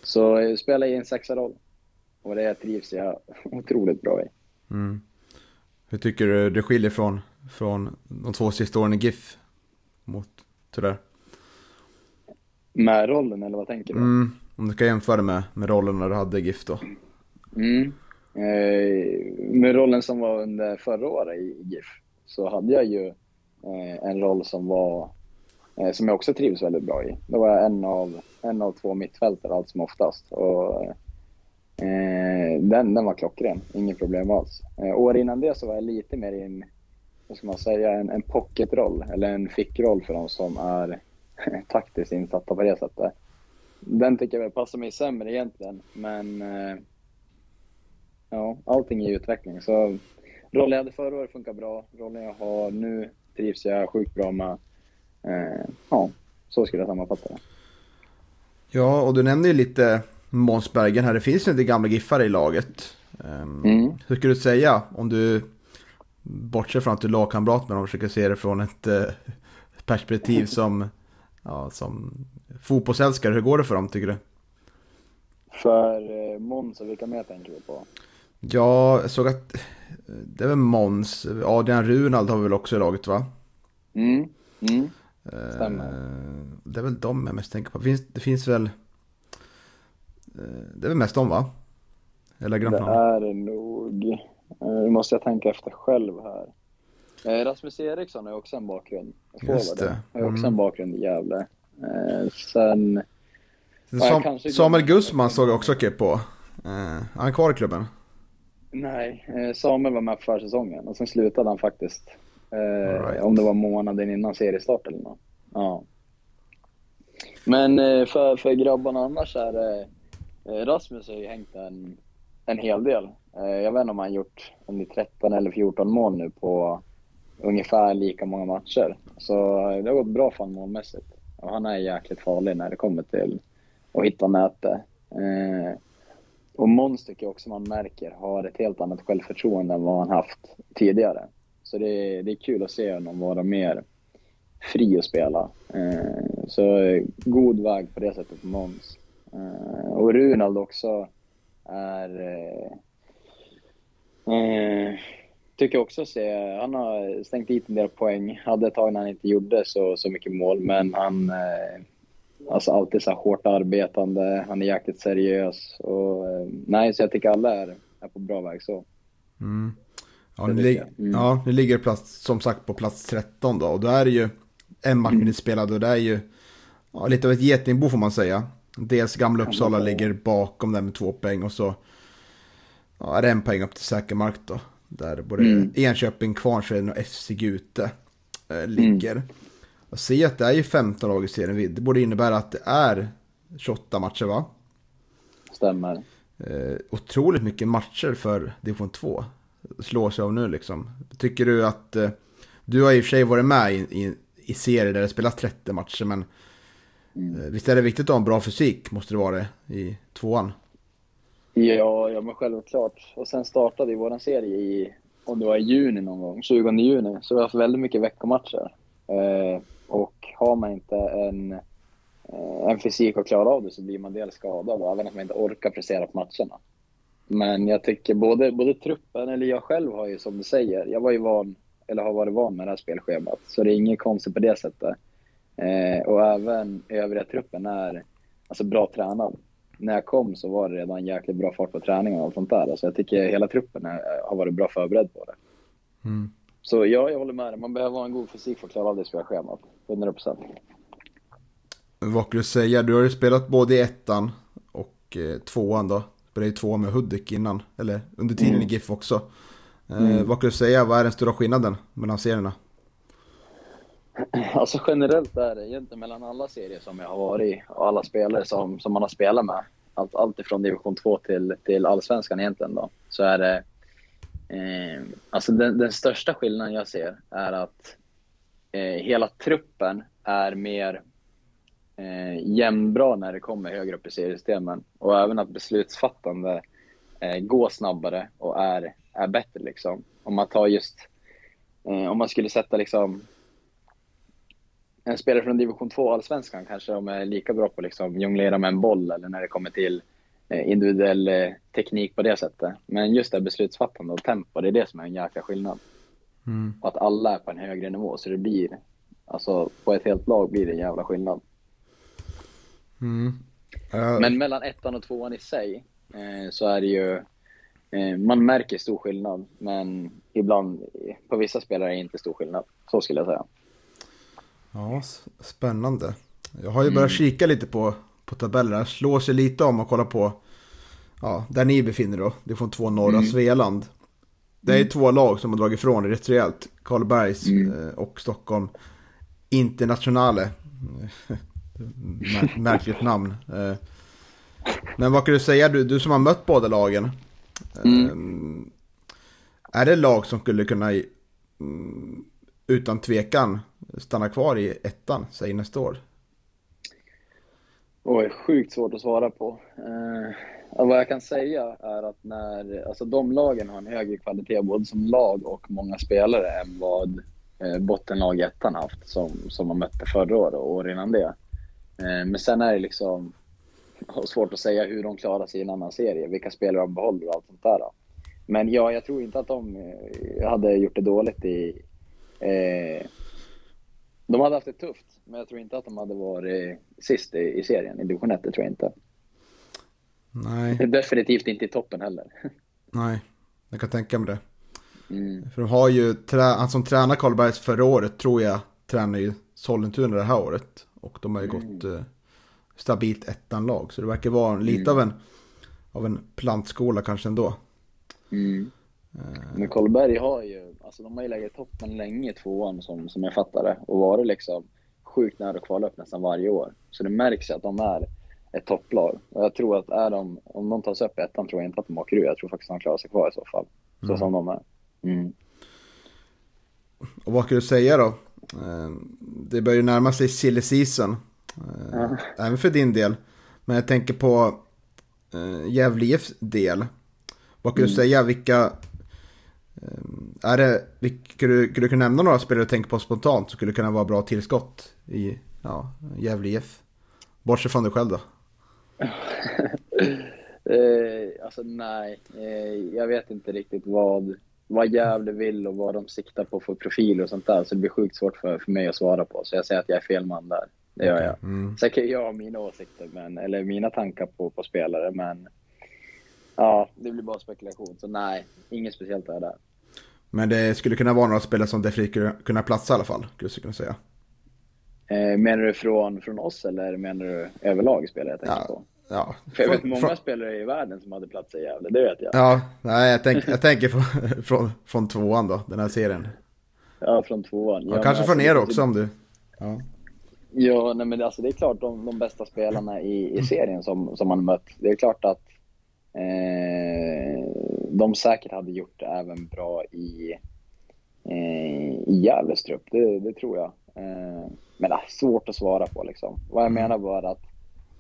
Så jag spelar i en sexa-roll. Och det trivs jag otroligt bra i. Mm. Hur tycker du det skiljer från, från de två sista åren i GIF? Mot sådär? Med rollen, eller vad tänker du? Mm. Om du ska jämföra med, med rollen när du hade i GIF då? Mm. Eh, med rollen som var under förra året i GIF så hade jag ju eh, en roll som var eh, som jag också trivs väldigt bra i. Då var jag en av, en av två mittfältare allt som oftast. Och, eh, den, den var klockren, inget problem alls. Eh, år innan det så var jag lite mer i en, vad ska man säga, en, en pocketroll eller en fickroll för de som är taktiskt insatta på det sättet. Den tycker jag väl passar mig sämre egentligen, men eh, ja, allting är i utveckling. Så rollen jag hade förra året funkar bra. Rollen jag har nu trivs jag sjukt bra med. Eh, ja, så skulle jag sammanfatta det. Ja, och du nämnde ju lite Måns Bergen här. Det finns ju lite gamla giffare i laget. Um, Mm. Hur skulle du säga om du bortser från att du är lagkamrat med dem och försöker se det från ett eh, perspektiv som, ja, som fotbollsälskare. Hur går det för dem tycker du? För eh, Måns och vilka mer tänker du på? Ja, jag såg att eh, det är väl Måns, Adrian Runald har vi väl också i laget va? Mm. Mm. Eh, Stämmer. Det är väl de jag mest tänker på. Finns, det finns väl... eh, Det är väl mest de va? Eller Det glömt namn. är det nog. Eh, Nu måste jag tänka efter själv här. Eh, Rasmus Eriksson har också en bakgrund. Just det. Har också Mm. en bakgrund i Gävle. Sen... Sam, Samuel Guzman såg jag också okej på. Är han kvar i klubben? Nej, Samuel var med på försäsongen och sen slutade han faktiskt. Right. Om det var månaden innan seriestart eller något. Ja. Men för, för grabbarna annars är det... Eh, Rasmus har ju hängt en, en hel del. Eh, jag vet inte om han gjort om det är 13 eller 14 mål nu på ungefär lika många matcher. Så eh, det har gått bra för honom målmässigt. Och han är jäkligt farlig när det kommer till att hitta nätet. Och Måns tycker jag också man märker har ett helt annat självförtroende än vad han haft tidigare. Så det är, det är kul att se honom vara mer fri att spela. Så god väg på det sättet för Måns. Eh, och Runald också är... Eh, eh, tycker också se, han har stängt dit en del poäng. Hade ett tag när han inte gjorde så, så mycket mål, men han eh, Alltså alltid så hårt arbetande, han är jäkligt seriös. Och, eh, nej, så jag tycker alla är, är på bra väg så. Mm. Ja, nu, lig-. Mm. ja, nu ligger plats, som sagt på plats 13 då. Och då är det ju en match Mm. mindre spelad och det är ju ja, lite av ett getingbo får man säga. Dels gamla Uppsala säga. ligger bakom där med två poäng och så ja, är det en poäng upp till säker mark då. Där både Mm. Enköping, Kvarnsveden och FC Gute eh, ligger. Jag ser att det är ju 15 lag i serien. Det borde innebära att det är 28 matcher va? Stämmer. Eh, otroligt mycket matcher för division 2. Slår sig av nu liksom. Tycker du att... Eh, du har i och för sig varit med i, i, i serier där det spelas 30 matcher men... Mm. Eh, visst är det viktigt att ha en bra fysik, måste det vara det, i tvåan? Ja, ja men självklart. Och sen startade ju vår serie i, om det var i juni någon gång, 20 juni. Så vi har haft väldigt mycket veckomatcher. Eh, och har man inte en, eh, en fysik att klara av det så blir man dels skadad även att man inte orkar prestera på matcherna. Men jag tycker både, både truppen, eller jag själv har ju som du säger, jag var ju van, eller har varit van med det här spelschemat. Så det är inget konstigt på det sättet. Eh, och även övriga truppen är alltså bra tränad. När jag kom så var det redan jäkligt bra fart på träningen och sånt där. Så alltså jag tycker hela truppen är, har varit bra förberedd på det. Mm. Så ja, jag håller med dig. Man behöver ha en god fysik för att klara av det spelschemat. 100 procent. Vad skulle du säga? Du har ju spelat både i ettan och eh, tvåan då. Spelade ju tvåan med Hudik innan. Eller under tiden Mm. i GIF också. Eh, Mm. Vad skulle du säga? Vad är den stora skillnaden mellan serierna? Alltså generellt är det egentligen mellan alla serier som jag har varit i och alla spelare som, som man har spelat med. Allt, allt ifrån division 2 till, till allsvenskan egentligen då. Så är det... Eh, alltså den, den största skillnaden jag ser är att eh, hela truppen är mer eh, jämnbra när det kommer högre upp i seriesystemen. Och även att beslutsfattande eh, går snabbare och är, är bättre liksom. Om man tar just... Eh, om man skulle sätta liksom en spelare från division 2 allsvenskan kanske de är lika bra på att liksom jonglera med en boll eller när det kommer till eh, individuell eh, teknik på det sättet. Men just det beslutsfattande och tempo, det är det som är en jäkla skillnad. Mm. Att alla är på en högre nivå, så det blir, alltså på ett helt lag blir det en jävla skillnad. Mm. Eh, Men mellan ettan och tvåan i sig eh, så är det ju, eh, man märker stor skillnad, men ibland på vissa spelare är det inte stor skillnad. Så skulle jag säga. Ja, spännande. Jag har ju börjat kika lite på, på tabellerna. Slår sig lite om och kolla på ja, där ni befinner er då. Det är från två norra Mm. Svealand. Det är två lag som har dragit ifrån rätt rejält. Karlbergs Mm. eh, och Stockholm Internationale. Mär, märkligt namn. Eh, Men vad kan du säga, du, du som har mött båda lagen. Mm. Eh, Är det lag som skulle kunna mm, utan tvekan stanna kvar i ettan, säg nästa år? Oj, sjukt svårt att svara på. Eh, vad jag kan säga är att när, alltså de lagen har en högre kvalitet både som lag och många spelare än vad eh, bottenlag ettan haft som, som man mötte förra året och år innan det. Eh, men sen är det liksom svårt att säga hur de klarar sig i en annan serie, vilka spelare de behåller och allt sånt där. Då. Men ja, jag tror inte att de eh, hade gjort det dåligt i... Eh, de hade haft det tufft, men jag tror inte att de hade varit sist i, i serien, i division 1, det tror jag inte. Nej, Definitivt inte i toppen heller. nej. Jag kan tänka mig det. Mm. För de har ju, han som tränade Karlbergs förra året tror jag tränar ju Sollentuna det här året. Och de har ju gått eh, stabilt ettan-lag. Så det verkar vara lite av en, av en plantskola kanske ändå. Mm. Eh, Men Karlberg har ju, alltså de har ju legat i toppen länge tvåan som, som jag fattar det. Och varit liksom sjukt nära att kvala upp nästan varje år. Så det märks ju att de är ett topplag. Och jag tror att är de, om de tar sig upp i ettan tror jag inte att de åker ur. Jag tror faktiskt att de klarar sig kvar i så fall. Så som de är. Mm. Och vad kan du säga då? Eh, Det börjar ju närma sig silly season. Eh, Ja. Även för din del. Men jag tänker på eh, Gävle del. Vad kan du säga? Vilka... eh, Är det, kan, du, kan du kunna nämna några spelare du tänker på spontant som skulle kunna vara bra tillskott i ja, Gävle IF? Bortsett från dig själv då. Eh, alltså nej, eh, jag vet inte riktigt vad, vad Gävle vill och vad de siktar på för profil och sånt där. Så det blir sjukt svårt för, för mig att svara på. Så jag säger att jag är fel man där. Det gör jag. Mm. Sen kan jag ha mina åsikter, men, eller mina tankar på, på spelare, men ja, det blir bara spekulation. Så nej, inget speciellt är där. Men det skulle kunna vara några spelare som definitivt kunna platsa i alla fall. Skulle jag kunna säga. Eh, menar du från, från oss eller menar du överlag spelare jag tänker Ja, på? Ja, För jag vet från- många från- spelare i världen som hade plats i Gävle, det vet jag. Ja, nej, jag, tänk, jag tänker från, från, från tvåan då, den här serien. Ja, från tvåan. Ja, men kanske alltså, från er det- också om du... Ja. Ja, nej, men alltså det är klart de, de bästa spelarna i, i serien som, som man mött. Det är klart att eh, de säkert hade gjort det även bra i, eh, i Gävles trupp. Det, det tror jag. Eh, men ah, svårt att svara på liksom. Vad jag menar var att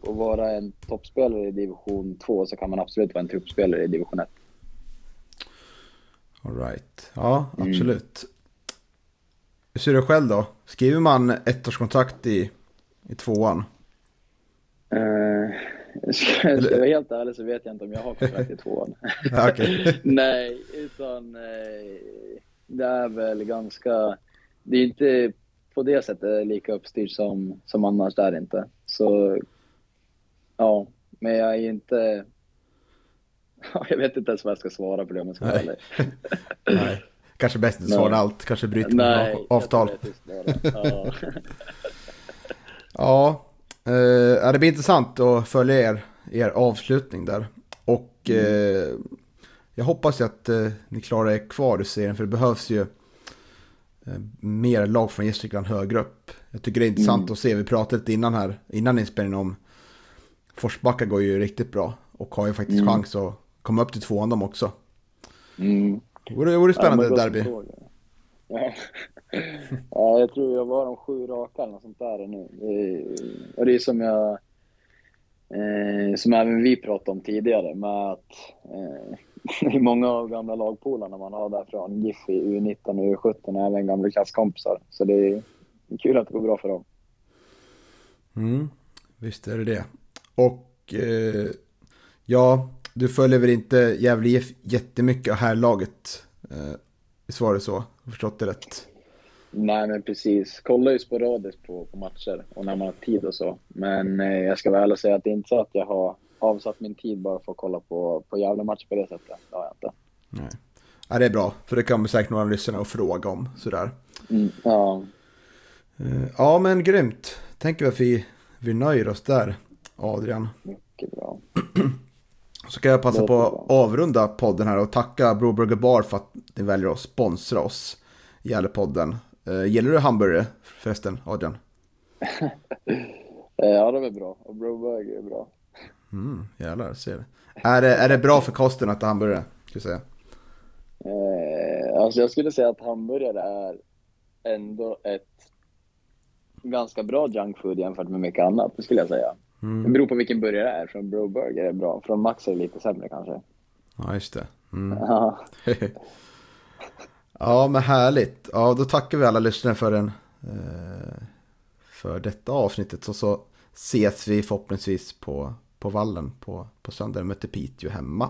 att vara en toppspelare i division 2 så kan man absolut vara en truppspelare i division 1. All right. Ja, absolut. Hur ser du själv då? Skriver man ettårskontrakt i, i tvåan? Ska jag vara helt ärlig så vet jag inte om jag har kontrakt i tvåan. Nej, utan eh, det är väl ganska... Det är inte på det sättet lika uppstyrt som, som annars där inte. Så ja, men jag är inte... Jag vet inte ens vad jag ska svara på det om jag ska vara Nej. ärlig. Nej. Kanske bäst att svara allt. Kanske bryter Nej, avtal. det. Ja. Ja, eh, ja, det blir intressant att följa er, er avslutning där. Och eh, jag hoppas ju att eh, ni klarar er kvar i serien för det behövs ju eh, mer lag från Gästrikland högre upp. Jag tycker det är intressant Mm. att se, vi pratade lite innan här, innan inspelningen om Forsbacka går ju riktigt bra och har ju faktiskt Mm. chans att komma upp till tvåan de också. Mm. Det vore, det vore spännande Ja, derby. jag. Ja. jag tror jag var de sju raka eller något sånt där nu. Det är, och det är som jag, eh, som även vi pratade om tidigare med att eh, det är många av gamla lagpolarna man har där från GIF i U19 och U17 och även gamla klasskompisar. Så det är kul att det går bra för dem. Mm, visst är det det. Och eh, ja, du följer väl inte Gävle IF jättemycket här laget. Eh, Visst var det så? Jag förstått det rätt. Nej men precis, kollar ju sporadiskt på, på matcher och när man har tid och så. Men eh, jag ska väl säga att det är inte så att jag har avsatt min tid bara för att kolla på, på jävla match på det sättet. Det har jag inte. Nej. Ja, det är bra, för det kan säkert några lyssnare och fråga om sådär. Mm, ja, Eh, ja, men grymt. Tänker vi att vi, vi nöjer oss där, Adrian. mycket bra. Så kan jag passa på att avrunda podden här och tacka Broburger Bar för att ni väljer att sponsra oss i Gävlepodden. Eh, gillar du hamburgare förresten, Adrian? Eh, ja, det är bra. Och Broberg är bra. Mm, jävlar, ser du. Är det, är det bra för kosten att äta hamburgare? Jag säga. Eh, alltså jag skulle säga att hamburgare är ändå ett ganska bra junkfood jämfört med mycket annat. Det skulle jag säga. Det Mm. beror på vilken burgare det är. Från Broburger är det bra. Från Max är det lite sämre kanske. Ja, just det. Mm. Ja, ja, men härligt. Ja, då tackar vi alla lyssnare för, en, eh, för detta avsnittet. Och så ses vi förhoppningsvis på, på vallen på, på söndag. Möter Piteå hemma.